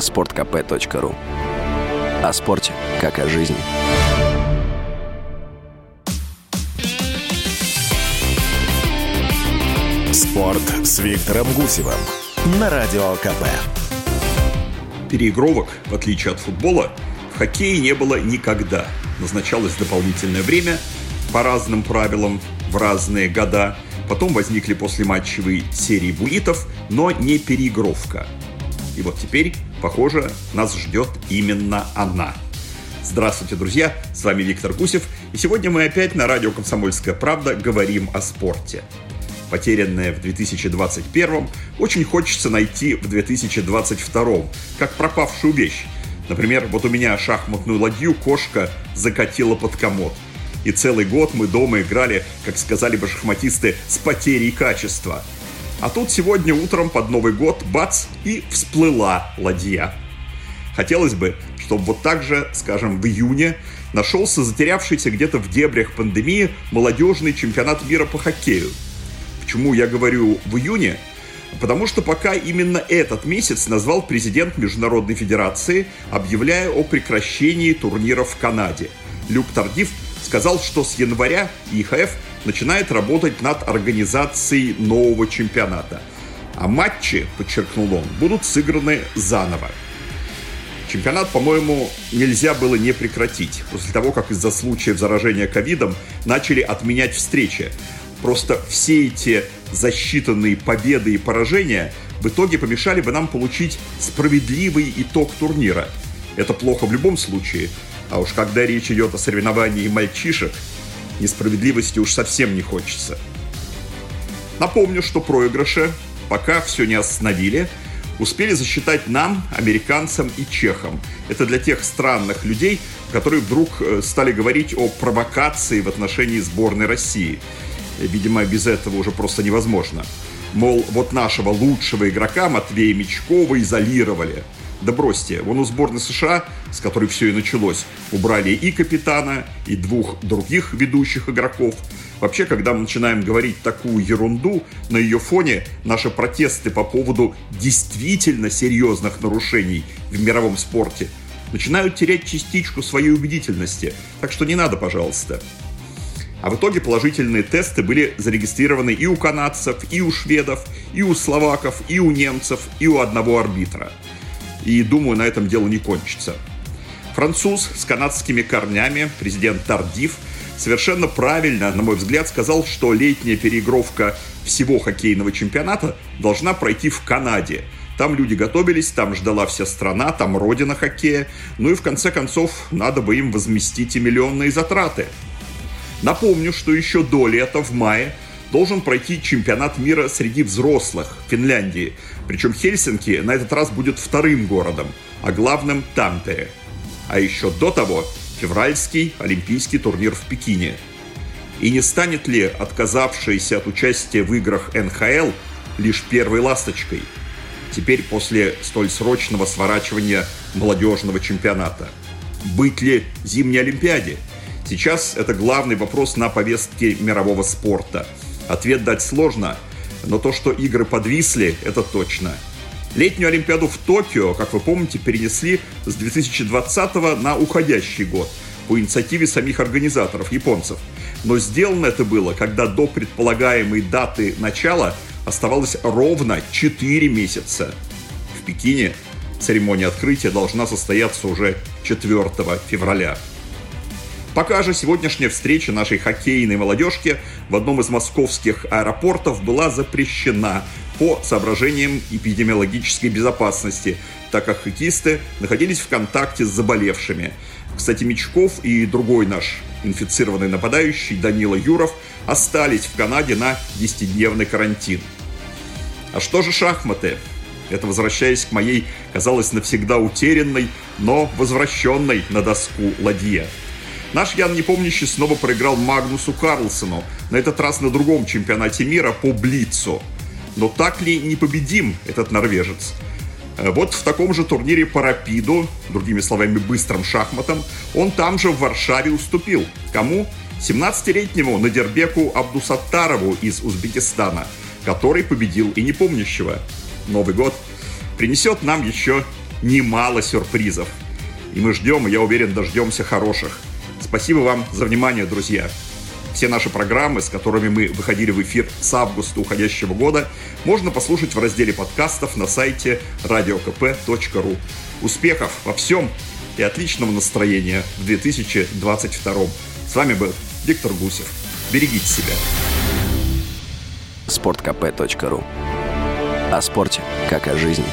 sportkp.ru О спорте, как о жизни. Спорт с Виктором Гусевым на Радио КП. Переигровок, в отличие от футбола, в хоккее не было никогда. Назначалось дополнительное время по разным правилам в разные года. Потом возникли послематчевые серии булитов, но не переигровка. И вот теперь, похоже, нас ждет именно она. Здравствуйте, друзья! С вами Виктор Гусев. И сегодня мы опять на радио «Комсомольская правда» говорим о спорте. Потерянное в 2021 очень хочется найти в 2022, как пропавшую вещь. Например, вот у меня шахматную ладью кошка закатила под комод. И целый год мы дома играли, как сказали бы шахматисты, с потерей качества. А тут сегодня утром под Новый год, бац, и всплыла ладья. Хотелось бы, чтобы вот так же, скажем, в июне нашелся затерявшийся где-то в дебрях пандемии молодежный чемпионат мира по хоккею – Почему я говорю в июне? Потому что пока именно этот месяц назвал президент Международной Федерации, объявляя о прекращении турниров в Канаде. Люк Тардив сказал, что с января ИХФ начинает работать над организацией нового чемпионата. А матчи, подчеркнул он, будут сыграны заново. Чемпионат, по-моему, нельзя было не прекратить. После того, как из-за случаев заражения ковидом начали отменять встречи. Просто все эти засчитанные победы и поражения в итоге помешали бы нам получить справедливый итог турнира. Это плохо в любом случае, а уж когда речь идет о соревновании мальчишек, несправедливости уж совсем не хочется. Напомню, что проигрыши, пока все не остановили, успели засчитать нам, американцам и чехам. Это для тех странных людей, которые вдруг э, стали говорить о провокации в отношении сборной России – Видимо, без этого уже просто невозможно. Мол, вот нашего лучшего игрока Матвея Мечкова изолировали. Да бросьте, вон у сборной США, с которой все и началось, убрали и капитана, и двух других ведущих игроков. Вообще, когда мы начинаем говорить такую ерунду, на ее фоне наши протесты по поводу действительно серьезных нарушений в мировом спорте начинают терять частичку своей убедительности. Так что не надо, пожалуйста. А в итоге положительные тесты были зарегистрированы и у канадцев, и у шведов, и у словаков, и у немцев, и у одного арбитра. И думаю, на этом дело не кончится. Француз с канадскими корнями, президент Тардив, совершенно правильно, на мой взгляд, сказал, что летняя переигровка всего хоккейного чемпионата должна пройти в Канаде. Там люди готовились, там ждала вся страна, там родина хоккея. Ну и в конце концов, надо бы им возместить и миллионные затраты. Напомню, что еще до лета, в мае, должен пройти чемпионат мира среди взрослых в Финляндии. Причем Хельсинки на этот раз будет вторым городом, а главным – Тампере. А еще до того февральский олимпийский турнир в Пекине. И не станет ли отказавшаяся от участия в играх НХЛ лишь первой ласточкой? Теперь после столь срочного сворачивания молодежного чемпионата. Быть ли зимней Олимпиаде – Сейчас это главный вопрос на повестке мирового спорта. Ответ дать сложно, но то, что игры подвисли, это точно. Летнюю Олимпиаду в Токио, как вы помните, перенесли с 2020 на уходящий год по инициативе самих организаторов, японцев. Но сделано это было, когда до предполагаемой даты начала оставалось ровно 4 месяца. В Пекине церемония открытия должна состояться уже 4 февраля. Пока же сегодняшняя встреча нашей хоккейной молодежки в одном из московских аэропортов была запрещена по соображениям эпидемиологической безопасности, так как хоккеисты находились в контакте с заболевшими. Кстати, Мечков и другой наш инфицированный нападающий Данила Юров остались в Канаде на 10-дневный карантин. А что же шахматы? Это возвращаясь к моей, казалось, навсегда утерянной, но возвращенной на доску ладье. Наш Ян Непомнящий снова проиграл Магнусу Карлсону, на этот раз на другом чемпионате мира по Блицу. Но так ли не победим этот норвежец? Э, вот в таком же турнире по рапиду, другими словами, быстрым шахматом, он там же в Варшаве уступил. Кому? 17-летнему Надербеку Абдусаттарову из Узбекистана, который победил и непомнящего. Новый год принесет нам еще немало сюрпризов. И мы ждем, я уверен, дождемся хороших. Спасибо вам за внимание, друзья. Все наши программы, с которыми мы выходили в эфир с августа уходящего года, можно послушать в разделе подкастов на сайте radiokp.ru. Успехов во всем и отличного настроения в 2022. С вами был Виктор Гусев. Берегите себя. Спорткп.ру О спорте, как о жизни.